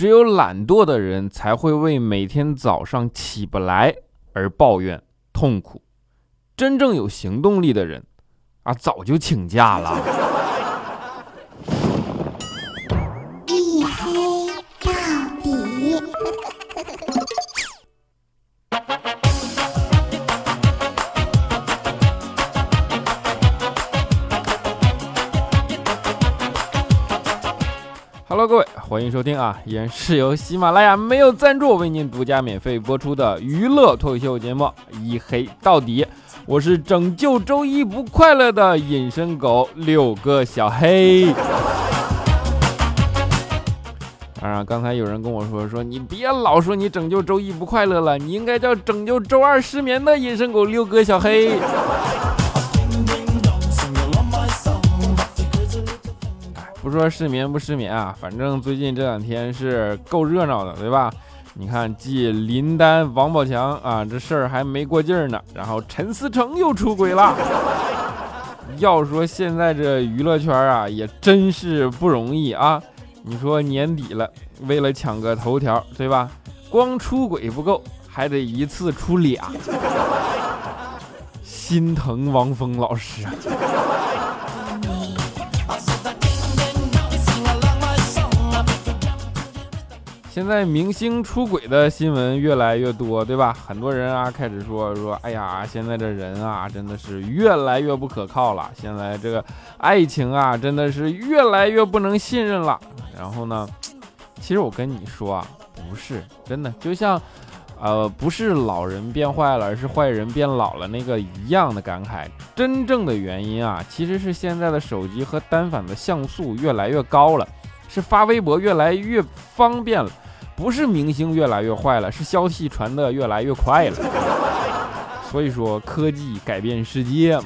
只有懒惰的人才会为每天早上起不来而抱怨痛苦，真正有行动力的人啊，早就请假了。收听啊，依然是由喜马拉雅没有赞助为您独家免费播出的娱乐脱口秀节目《一黑到底》，我是拯救周一不快乐的隐身狗六个小黑。当然，刚才有人跟我说说，你别老说你拯救周一不快乐了，你应该叫拯救周二失眠的隐身狗六哥小黑。不说失眠不失眠啊，反正最近这两天是够热闹的，对吧？你看，继林丹、王宝强啊，这事儿还没过劲儿呢，然后陈思诚又出轨了。要说现在这娱乐圈啊，也真是不容易啊。你说年底了，为了抢个头条，对吧？光出轨不够，还得一次出俩，心疼王峰老师。现在明星出轨的新闻越来越多，对吧？很多人啊开始说说，哎呀，现在这人啊真的是越来越不可靠了。现在这个爱情啊真的是越来越不能信任了。然后呢，其实我跟你说啊，不是真的，就像，呃，不是老人变坏了，而是坏人变老了那个一样的感慨。真正的原因啊，其实是现在的手机和单反的像素越来越高了。是发微博越来越方便了，不是明星越来越坏了，是消息传得越来越快了。所以说，科技改变世界嘛。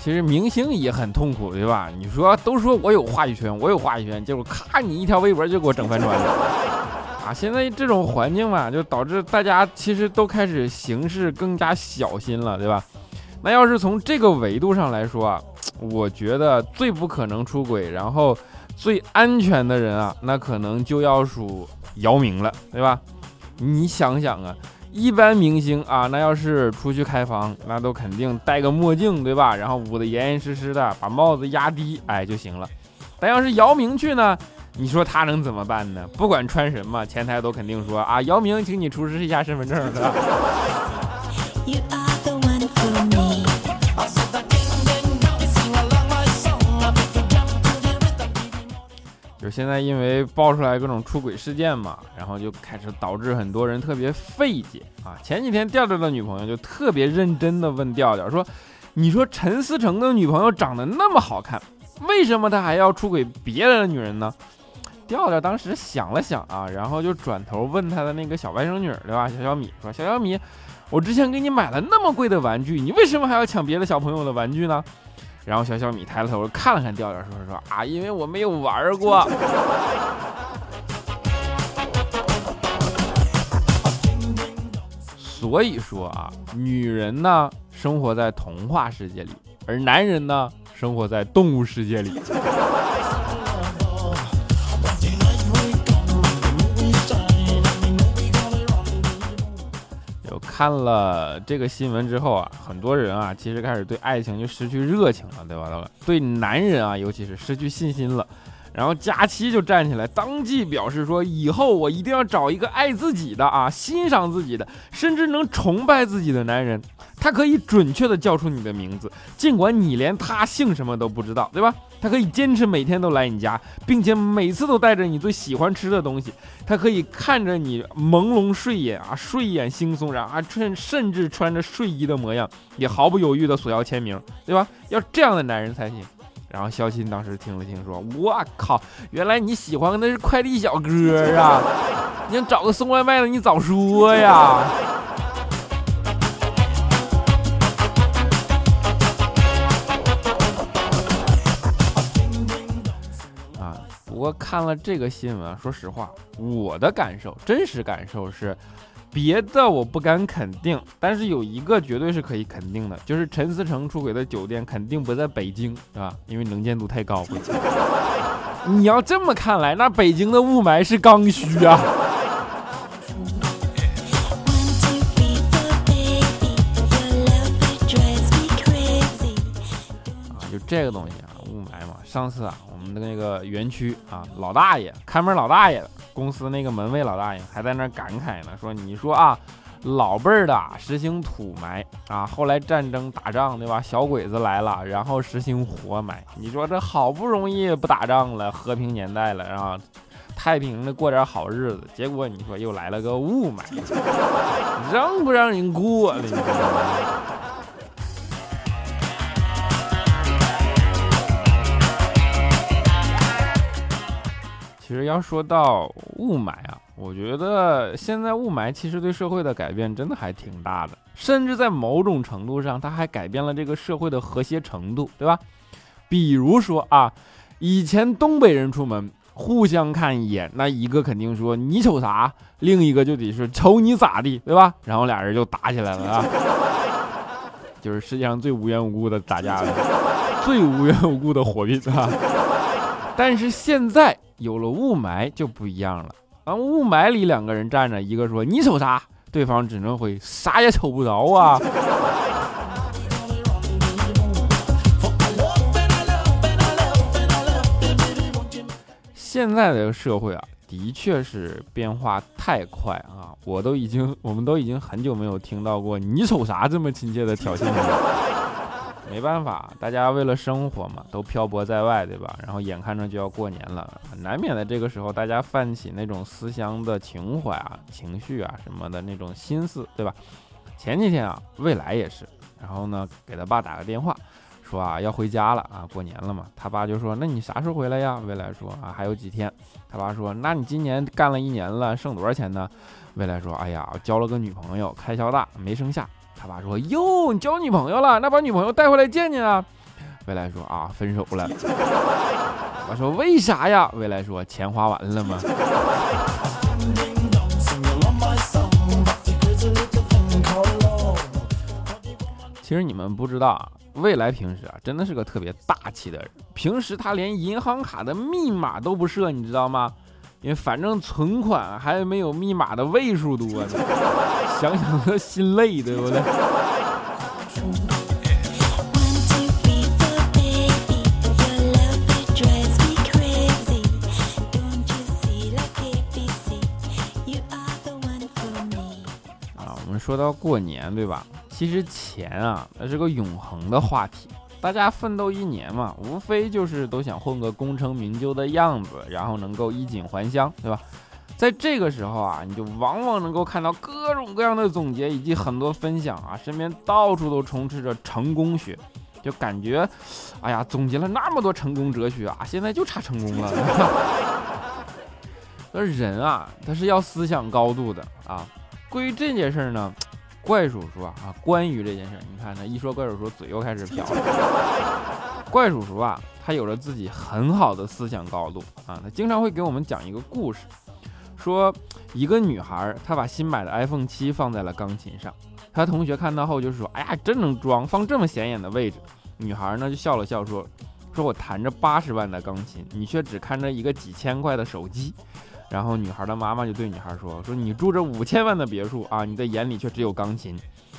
其实明星也很痛苦，对吧？你说都说我有话语权，我有话语权，结果咔，你一条微博就给我整翻船了。啊，现在这种环境嘛，就导致大家其实都开始行事更加小心了，对吧？那要是从这个维度上来说啊，我觉得最不可能出轨，然后最安全的人啊，那可能就要数姚明了，对吧？你想想啊，一般明星啊，那要是出去开房，那都肯定戴个墨镜，对吧？然后捂得严严实实的，把帽子压低，哎就行了。但要是姚明去呢？你说他能怎么办呢？不管穿什么，前台都肯定说啊，姚明，请你出示一下身份证，就现在因为爆出来各种出轨事件嘛，然后就开始导致很多人特别费解啊。前几天调调的女朋友就特别认真的问调调说：“你说陈思诚的女朋友长得那么好看，为什么他还要出轨别的女人呢？”调调当时想了想啊，然后就转头问他的那个小外甥女，对吧？小小米说：“小小米，我之前给你买了那么贵的玩具，你为什么还要抢别的小朋友的玩具呢？”然后小小米抬了头看了看调调，说：“说啊，因为我没有玩过。”所以说啊，女人呢生活在童话世界里，而男人呢生活在动物世界里。看了这个新闻之后啊，很多人啊，其实开始对爱情就失去热情了，对吧？对男人啊，尤其是失去信心了。然后佳期就站起来，当即表示说：“以后我一定要找一个爱自己的啊，欣赏自己的，甚至能崇拜自己的男人。他可以准确的叫出你的名字，尽管你连他姓什么都不知道，对吧？他可以坚持每天都来你家，并且每次都带着你最喜欢吃的东西。他可以看着你朦胧睡眼啊，睡眼惺忪，然后甚甚至穿着睡衣的模样，也毫不犹豫的索要签名，对吧？要这样的男人才行。”然后肖钦当时听了听，说：“我靠，原来你喜欢的是快递小哥啊！你想找个送外卖的，你早说呀！”啊，不过看了这个新闻，说实话，我的感受，真实感受是，别的我不敢肯定，但是有一个绝对是可以肯定的，就是陈思诚出轨的酒店肯定不在北京，对吧？因为能见度太高。你要这么看来，那北京的雾霾是刚需.啊，就这个东西啊，雾霾嘛。上次啊，我们的那个园区啊，老大爷看门老大爷公司那个门卫老大爷还在那感慨呢，说你说啊，老辈儿的实行土埋啊，后来战争打仗对吧？小鬼子来了，然后实行活埋。你说这好不容易不打仗了，和平年代了，然后太平的过点好日子，结果你说又来了个雾霾，让 不让人过了？其实要说到雾霾啊，我觉得现在雾霾其实对社会的改变真的还挺大的，甚至在某种程度上，它还改变了这个社会的和谐程度，对吧？比如说啊，以前东北人出门互相看一眼，那一个肯定说你瞅啥，另一个就得说瞅你咋地，对吧？然后俩人就打起来了啊，就是世界上最无缘无故的打架了，最无缘无故的火拼啊。但是现在有了雾霾就不一样了。啊，雾霾里两个人站着，一个说你瞅啥，对方只能回啥也瞅不着啊。现在的社会啊，的确是变化太快啊，我都已经，我们都已经很久没有听到过你瞅啥这么亲切的挑衅了。没办法，大家为了生活嘛，都漂泊在外，对吧？然后眼看着就要过年了，难免的这个时候，大家泛起那种思乡的情怀啊、情绪啊什么的那种心思，对吧？前几天啊，未来也是，然后呢，给他爸打个电话，说啊要回家了啊，过年了嘛。他爸就说，那你啥时候回来呀？未来说啊还有几天。他爸说，那你今年干了一年了，剩多少钱呢？未来说，哎呀，交了个女朋友，开销大，没剩下。他爸说：“哟，你交女朋友了？那把女朋友带回来见见啊。”未来说：“啊，分手了。”我说：“为啥呀？”未来说：“钱花完了吗？”其实你们不知道啊，未来平时啊真的是个特别大气的人。平时他连银行卡的密码都不设，你知道吗？因为反正存款还没有密码的位数多呢，想想都心累，对不对？啊，我们说到过年，对吧？其实钱啊，那是个永恒的话题。大家奋斗一年嘛，无非就是都想混个功成名就的样子，然后能够衣锦还乡，对吧？在这个时候啊，你就往往能够看到各种各样的总结以及很多分享啊，身边到处都充斥着成功学，就感觉，哎呀，总结了那么多成功哲学啊，现在就差成功了。那人啊，他是要思想高度的啊。关于这件事呢，怪叔叔啊啊，关于这件事儿，你看他一说怪叔叔，嘴又开始瓢了。怪叔叔啊，他有着自己很好的思想高度啊，他经常会给我们讲一个故事，说一个女孩儿她把新买的 iPhone 七放在了钢琴上，她同学看到后就说：“哎呀，真能装，放这么显眼的位置。”女孩呢就笑了笑说：“说我弹着八十万的钢琴，你却只看着一个几千块的手机。”然后女孩的妈妈就对女孩说：“说你住着五千万的别墅啊，你的眼里却只有钢琴。”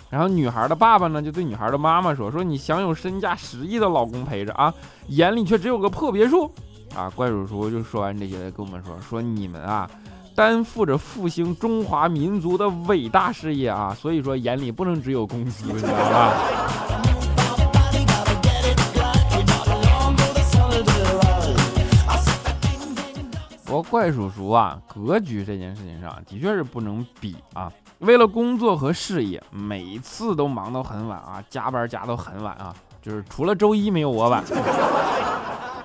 然后女孩的爸爸呢就对女孩的妈妈说：“说你享有身价十亿的老公陪着啊，眼里却只有个破别墅。”啊，怪叔叔就说完这些，跟我们说：“说你们啊，担负着复兴中华民族的伟大事业啊，所以说眼里不能只有公司，你知道吧？”怪叔叔啊，格局这件事情上的确是不能比啊。为了工作和事业，每次都忙到很晚啊，加班加到很晚啊，就是除了周一没有我晚。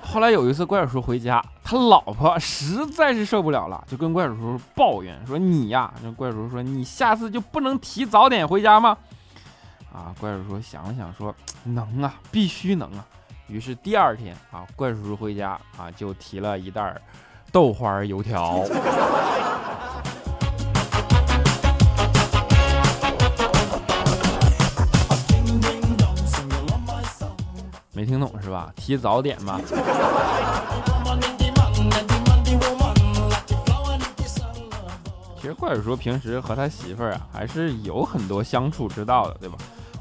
后来有一次怪叔叔回家，他老婆实在是受不了了，就跟怪叔叔抱怨说：“你呀，那怪叔叔说你下次就不能提早点回家吗？”啊，怪叔叔想了想说：“能啊，必须能啊。”于是第二天啊，怪叔叔回家啊，就提了一袋儿豆花儿油条。没听懂是吧？提早点吧。其实怪叔叔平时和他媳妇儿啊还是有很多相处之道的对吧？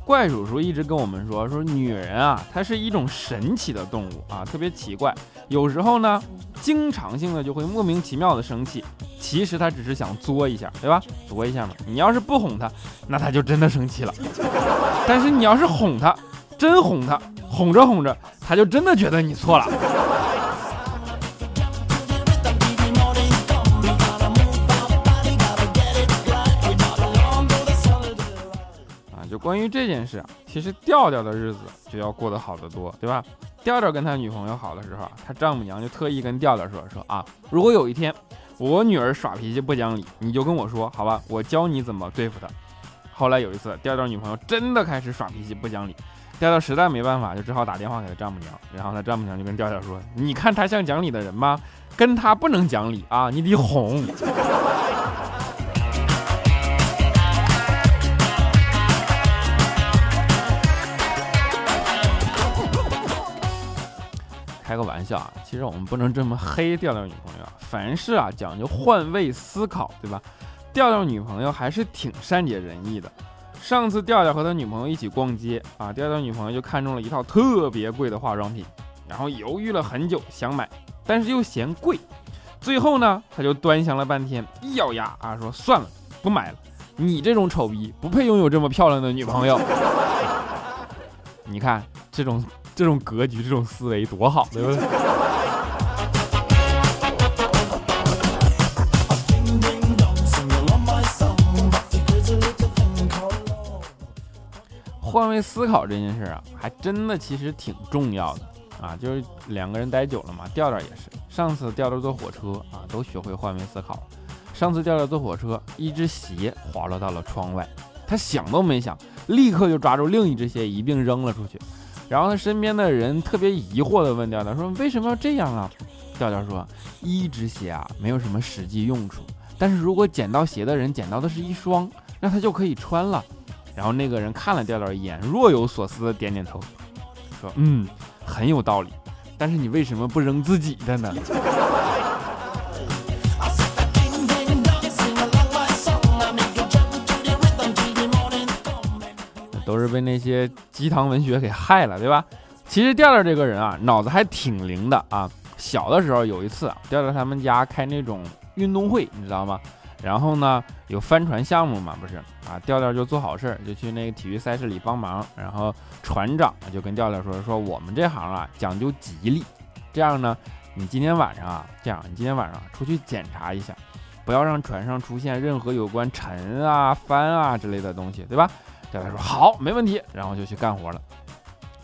怪叔叔一直跟我们说，说女人啊，她是一种神奇的动物啊，特别奇怪，有时候呢，经常性的就会莫名其妙的生气，其实她只是想作一下，对吧？作一下嘛。你要是不哄她，那她就真的生气了。但是你要是哄她，真哄她，哄着哄着，她就真的觉得你错了。关于这件事啊，其实调调的日子就要过得好得多，对吧？调调跟他女朋友好的时候，他丈母娘就特意跟调调说说啊，如果有一天我女儿耍脾气不讲理，你就跟我说，好吧，我教你怎么对付她。后来有一次，调调女朋友真的开始耍脾气不讲理，调调实在没办法，就只好打电话给他丈母娘，然后他丈母娘就跟调调说，你看他像讲理的人吗？跟他不能讲理啊，你得哄。开个玩笑啊，其实我们不能这么黑调调女朋友。凡事啊讲究换位思考，对吧？调调女朋友还是挺善解人意的。上次调调和他女朋友一起逛街啊，调调女朋友就看中了一套特别贵的化妆品，然后犹豫了很久想买，但是又嫌贵。最后呢，他就端详了半天，一咬牙啊说算了，不买了。你这种丑逼不配拥有这么漂亮的女朋友。你看这种这种格局，这种思维多好，对不对？换位思考这件事啊，还真的其实挺重要的啊。就是两个人待久了嘛，调调也是。上次调调坐火车啊，都学会换位思考。上次调调坐火车，一只鞋滑落到了窗外，他想都没想，立刻就抓住另一只鞋一并扔了出去。然后他身边的人特别疑惑地问调调说：“为什么要这样啊？”调调说：“一只鞋啊，没有什么实际用处，但是如果捡到鞋的人捡到的是一双，那他就可以穿了。”然后那个人看了调调一眼，若有所思的点点头，说：“嗯，很有道理。但是你为什么不扔自己的呢？”都是被那些鸡汤文学给害了，对吧？其实调调这个人啊，脑子还挺灵的啊。小的时候有一次，调调他们家开那种运动会，你知道吗？然后呢，有帆船项目嘛，不是啊？调调就做好事儿，就去那个体育赛事里帮忙。然后船长就跟调调说：“说我们这行啊讲究吉利，这样呢，你今天晚上啊，这样你今天晚上出去检查一下，不要让船上出现任何有关沉啊、翻啊之类的东西，对吧？”调调说：“好，没问题。”然后就去干活了。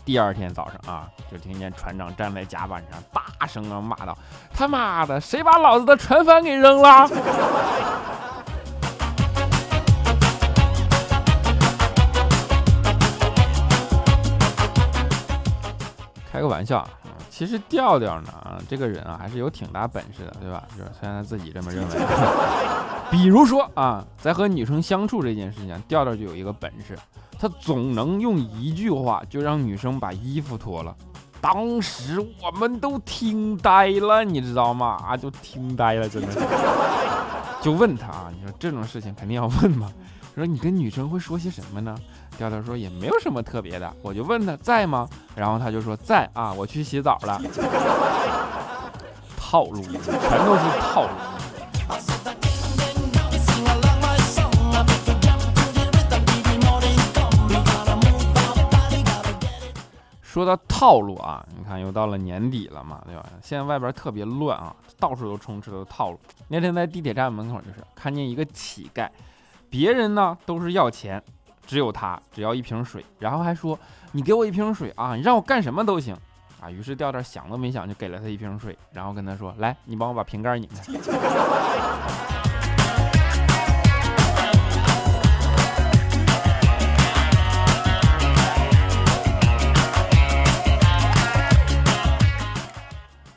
第二天早上啊，就听见船长站在甲板上，大声啊骂道：“他妈的，谁把老子的船帆给扔了？” 开个玩笑啊，其实调调呢，这个人啊，还是有挺大本事的，对吧？就是虽然他自己这么认为。比如说啊，在和女生相处这件事情，调调就有一个本事，他总能用一句话就让女生把衣服脱了。当时我们都听呆了，你知道吗？啊，就听呆了，真的。就问他啊，你说这种事情肯定要问嘛？说你跟女生会说些什么呢？调调说也没有什么特别的，我就问他在吗？然后他就说在啊，我去洗澡了。套路，全都是套路。说到套路啊，你看又到了年底了嘛，对吧？现在外边特别乱啊，到处都充斥着套路。那天在地铁站门口，就是看见一个乞丐，别人呢都是要钱，只有他只要一瓶水，然后还说你给我一瓶水啊，你让我干什么都行啊。于是调调想都没想就给了他一瓶水，然后跟他说来，你帮我把瓶盖拧开。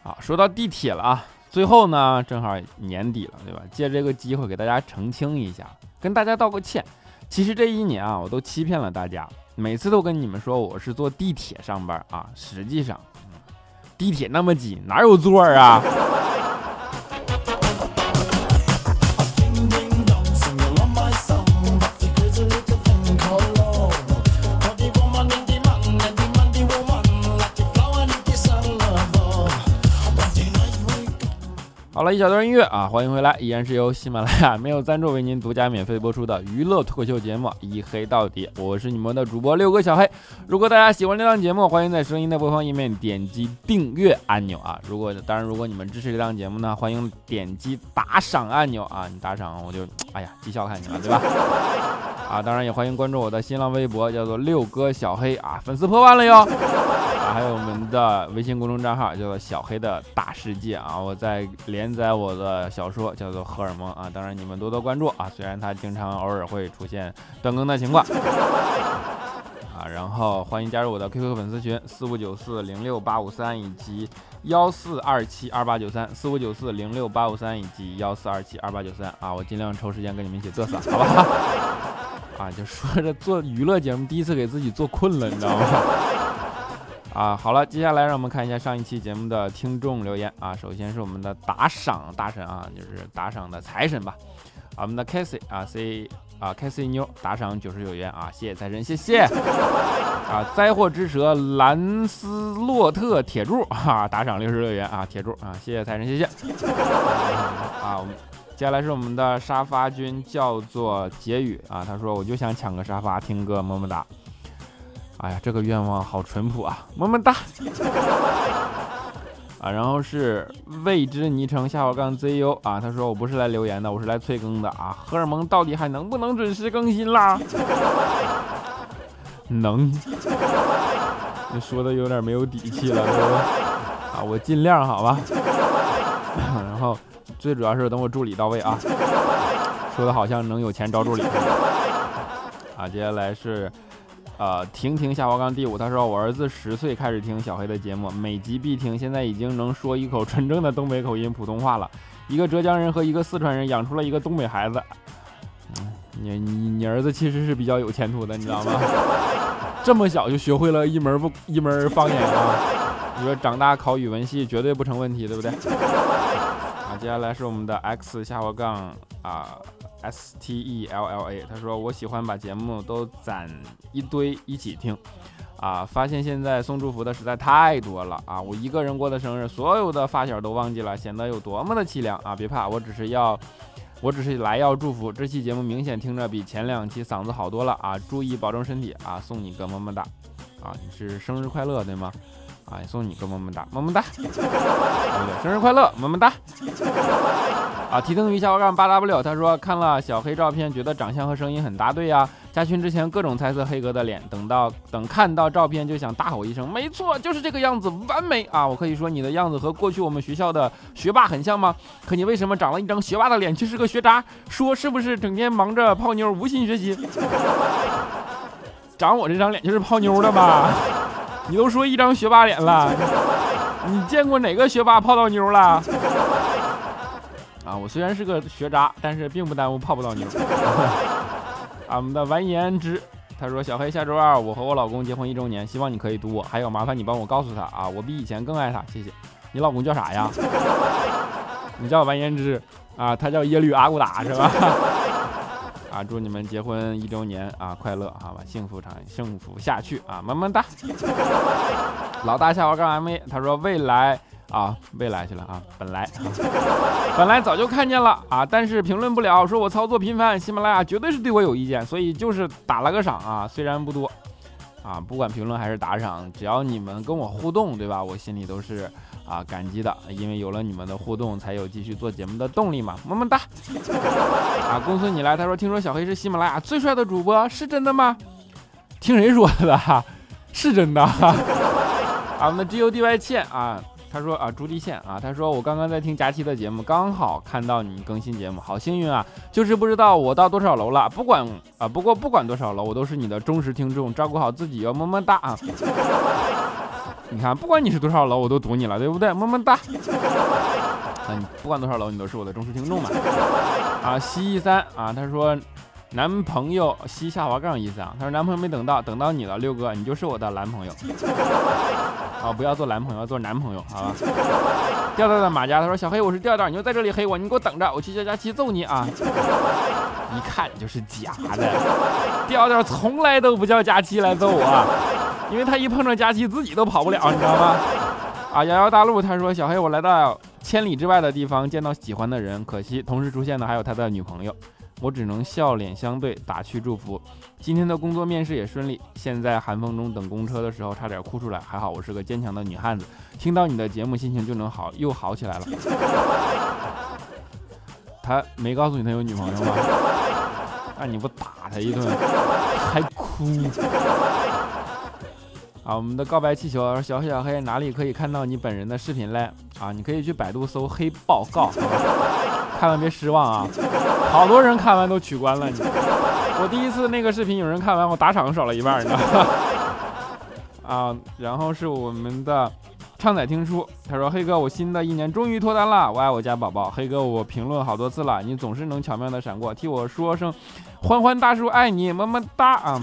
好，说到地铁了啊，最后呢，正好年底了，对吧？借这个机会给大家澄清一下，跟大家道个歉。其实这一年啊，我都欺骗了大家。每次都跟你们说我是坐地铁上班啊，实际上，地铁那么挤，哪有座啊？好了，一小段音乐啊，欢迎回来，依然是由喜马拉雅没有赞助为您独家免费播出的娱乐脱口秀节目《一黑到底》，我是你们的主播六哥小黑。如果大家喜欢这档节目，欢迎在声音的播放页面点击订阅按钮啊。如果当然，如果你们支持这档节目呢，欢迎点击打赏按钮啊。你打赏我就哎呀绩效看你了，对吧？啊，当然也欢迎关注我的新浪微博，叫做六哥小黑啊，粉丝破万了哟。还有我们的微信公众账号叫做小黑的大世界啊，我在连载我的小说叫做荷尔蒙啊，当然你们多多关注啊，虽然它经常偶尔会出现断更的情况。啊，然后欢迎加入我的 QQ 粉丝群四五九四零六八五三以及幺四二七二八九三四五九四零六八五三以及幺四二七二八九三啊，我尽量抽时间跟你们一起嘚瑟，好吧？啊，就说着做娱乐节目，第一次给自己做困了，你知道吗？啊，好了，接下来让我们看一下上一期节目的听众留言啊。首先是我们的打赏大神啊，就是打赏的财神吧。啊，我们的 Casey 啊，C 啊，Casey 妞打赏九十九元啊，谢谢财神，谢谢。啊，灾祸之蛇兰斯洛特铁柱啊，打赏六十六元啊，铁柱啊，谢谢财神，谢谢。啊，我们接下来是我们的沙发君，叫做杰宇啊，他说我就想抢个沙发听歌，么么哒。哎呀，这个愿望好淳朴啊，么么哒。啊，然后是未知昵称下划杠 ZU 啊，他说我不是来留言的，我是来催更的啊。荷尔蒙到底还能不能准时更新啦？能。你说的有点没有底气了，对吧？啊，我尽量好吧。然后最主要是等我助理到位啊，说的好像能有钱招助理。啊，接下来是。呃，婷婷下滑杠第五，他说我儿子十岁开始听小黑的节目，每集必听，现在已经能说一口纯正的东北口音普通话了。一个浙江人和一个四川人养出了一个东北孩子。嗯，你你你儿子其实是比较有前途的，你知道吗？这么小就学会了一门不一门方言啊！你说长大考语文系绝对不成问题，对不对？接下来是我们的 X 下滑杠啊。S T E L L A，他说我喜欢把节目都攒一堆一起听，啊，发现现在送祝福的实在太多了啊，我一个人过的生日，所有的发小都忘记了，显得有多么的凄凉啊！别怕，我只是要，我只是来要祝福。这期节目明显听着比前两期嗓子好多了啊！注意保重身体啊！送你个么么哒，啊，你是生日快乐对吗？啊，送你个么么哒，么么哒，对不对？生日快乐，么么哒。啊，提灯鱼下滑杠八 W，他说看了小黑照片，觉得长相和声音很搭对呀。加群之前各种猜测黑哥的脸，等到等看到照片就想大吼一声，没错，就是这个样子，完美啊！我可以说你的样子和过去我们学校的学霸很像吗？可你为什么长了一张学霸的脸，却是个学渣？说是不是整天忙着泡妞，无心学习？长我这张脸就是泡妞的吧？你都说一张学霸脸了，你见过哪个学霸泡到妞了？啊，我虽然是个学渣，但是并不耽误泡不到妞。啊，我们的完颜之，他说小黑下周二我和我老公结婚一周年，希望你可以读我，还有麻烦你帮我告诉他啊，我比以前更爱他，谢谢。你老公叫啥呀？你叫完颜之啊，他叫耶律阿骨打是吧？啊，祝你们结婚一周年啊快乐，好吧，幸福长幸福下去啊，么么哒。老大下午干 M A，他说未来。啊，未来去了啊！本来，本来早就看见了啊，但是评论不了，说我操作频繁，喜马拉雅绝对是对我有意见，所以就是打了个赏啊，虽然不多啊，不管评论还是打赏，只要你们跟我互动，对吧？我心里都是啊感激的，因为有了你们的互动，才有继续做节目的动力嘛，么么哒！啊，公孙你来，他说听说小黑是喜马拉雅最帅的主播，是真的吗？听谁说的？是真的。啊，我们的 G U D Y 欠啊。他说啊，朱棣县啊，他说我刚刚在听佳期的节目，刚好看到你更新节目，好幸运啊！就是不知道我到多少楼了，不管啊，不过不管多少楼，我都是你的忠实听众，照顾好自己哟，么么哒啊！你看，不管你是多少楼，我都堵你了，对不对？么么哒。啊，你不管多少楼，你都是我的忠实听众嘛。啊，西一三啊，他说男朋友西下滑杠意思啊，他说男朋友没等到，等到你了，六哥，你就是我的男朋友。啊，不要做男朋友，做男朋友，好吧？调调的马甲，他说小黑，我是调调，你就在这里黑我，你给我等着，我去叫佳琪揍你啊！一看就是假的，调调从来都不叫佳琪来揍我，因为他一碰着佳琪自己都跑不了，你知道吗？啊，摇摇大陆，他说小黑，我来到千里之外的地方，见到喜欢的人，可惜同时出现的还有他的女朋友。我只能笑脸相对，打趣祝福。今天的工作面试也顺利。现在寒风中等公车的时候，差点哭出来，还好我是个坚强的女汉子。听到你的节目，心情就能好，又好起来了。他没告诉你他有女朋友吗？那你不打他一顿，还哭？啊，我们的告白气球小小黑哪里可以看到你本人的视频嘞？啊，你可以去百度搜黑报告，看完别失望啊！好多人看完都取关了你。我第一次那个视频有人看完，我打赏少了一半，你知道吗？啊，然后是我们的畅仔听书，他说黑哥，我新的一年终于脱单了，我爱我家宝宝。黑哥，我评论好多次了，你总是能巧妙的闪过，替我说声欢欢大叔爱你，么么哒啊！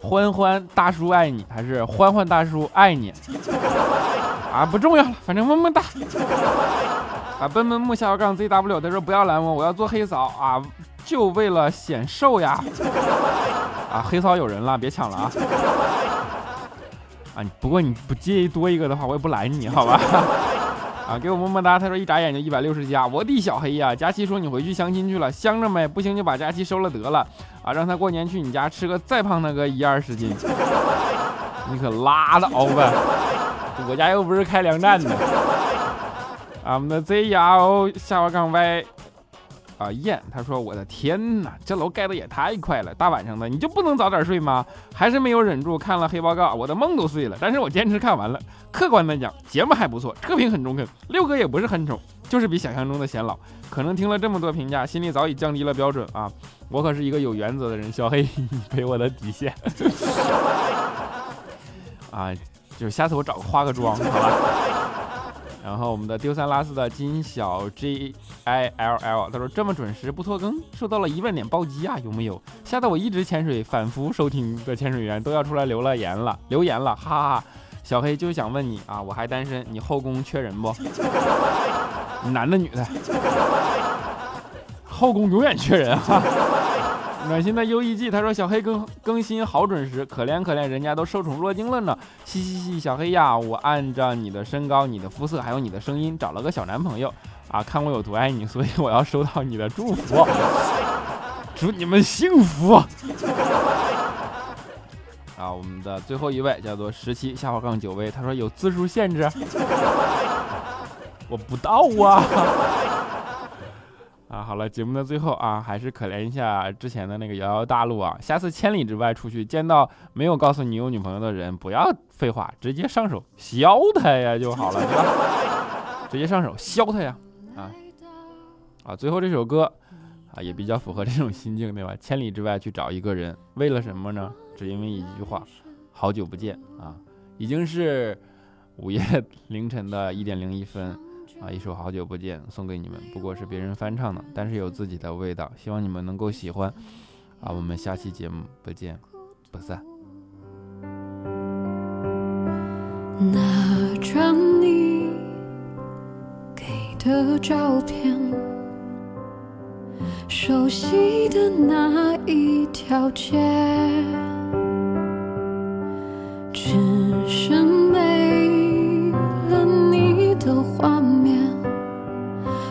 欢欢大叔爱你，还是欢欢大叔爱你？啊，不重要了，反正么么哒。啊，奔奔木下杠 zw，他说不要拦我，我要做黑嫂啊，就为了显瘦呀。啊，黑嫂有人了，别抢了啊。啊，不过你不介意多一个的话，我也不拦你，好吧？啊，给我么么哒。他说一眨眼就一百六十加，我的小黑呀！佳琪说你回去相亲去了，相着没？不行就把佳琪收了得了。啊，让他过年去你家吃个再胖那个一二十斤。你可拉倒吧，我家又不是开粮站的。啊，我们的 Z 牙 O 下滑杠 Y 啊燕，他说我的天哪，这楼盖的也太快了，大晚上的你就不能早点睡吗？还是没有忍住看了黑报告，我的梦都碎了。但是我坚持看完了。客观的讲，节目还不错，车评很中肯，六哥也不是很丑，就是比想象中的显老。可能听了这么多评价，心里早已降低了标准啊。我可是一个有原则的人，小黑，你陪我的底线。啊，就下次我找个化个妆，好吧。然后我们的丢三落四的金小 G I L L，他说这么准时不拖更，受到了一万点暴击啊，有没有？吓得我一直潜水反复收听的潜水员都要出来留了言了，留言了，哈哈哈。小黑就想问你啊，我还单身，你后宫缺人不？男的女的？后宫永远缺人哈。暖心的 U E G，他说小黑更更新好准时，可怜可怜，人家都受宠若惊了呢。嘻嘻嘻，小黑呀，我按照你的身高、你的肤色还有你的声音找了个小男朋友啊，看我有多爱你，所以我要收到你的祝福，祝你们幸福。啊，我们的最后一位叫做十七下滑杠九位，他说有字数限制，我不到啊。啊，好了，节目的最后啊，还是可怜一下之前的那个遥遥大陆啊。下次千里之外出去见到没有告诉你有女朋友的人，不要废话，直接上手削他呀就好了，对吧？直接上手削他呀，啊啊！最后这首歌啊，也比较符合这种心境，对吧？千里之外去找一个人，为了什么呢？只因为一句话，好久不见啊！已经是午夜 凌晨的一点零一分。啊，一首好久不见送给你们，不过是别人翻唱的，但是有自己的味道，希望你们能够喜欢。啊，我们下期节目不见不散。拿着你给的照片，熟悉的那一条街，只剩